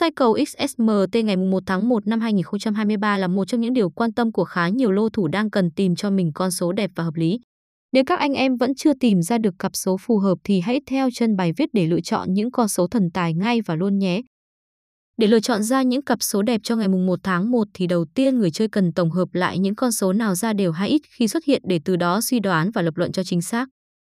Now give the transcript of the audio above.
Cycle XSMT ngày 1 tháng 1 năm 2023 là một trong những điều quan tâm của khá nhiều lô thủ đang cần tìm cho mình con số đẹp và hợp lý. Nếu các anh em vẫn chưa tìm ra được cặp số phù hợp thì hãy theo chân bài viết để lựa chọn những con số thần tài ngay và luôn nhé. Để lựa chọn ra những cặp số đẹp cho ngày mùng 1 tháng 1 thì đầu tiên người chơi cần tổng hợp lại những con số nào ra đều hay ít khi xuất hiện để từ đó suy đoán và lập luận cho chính xác.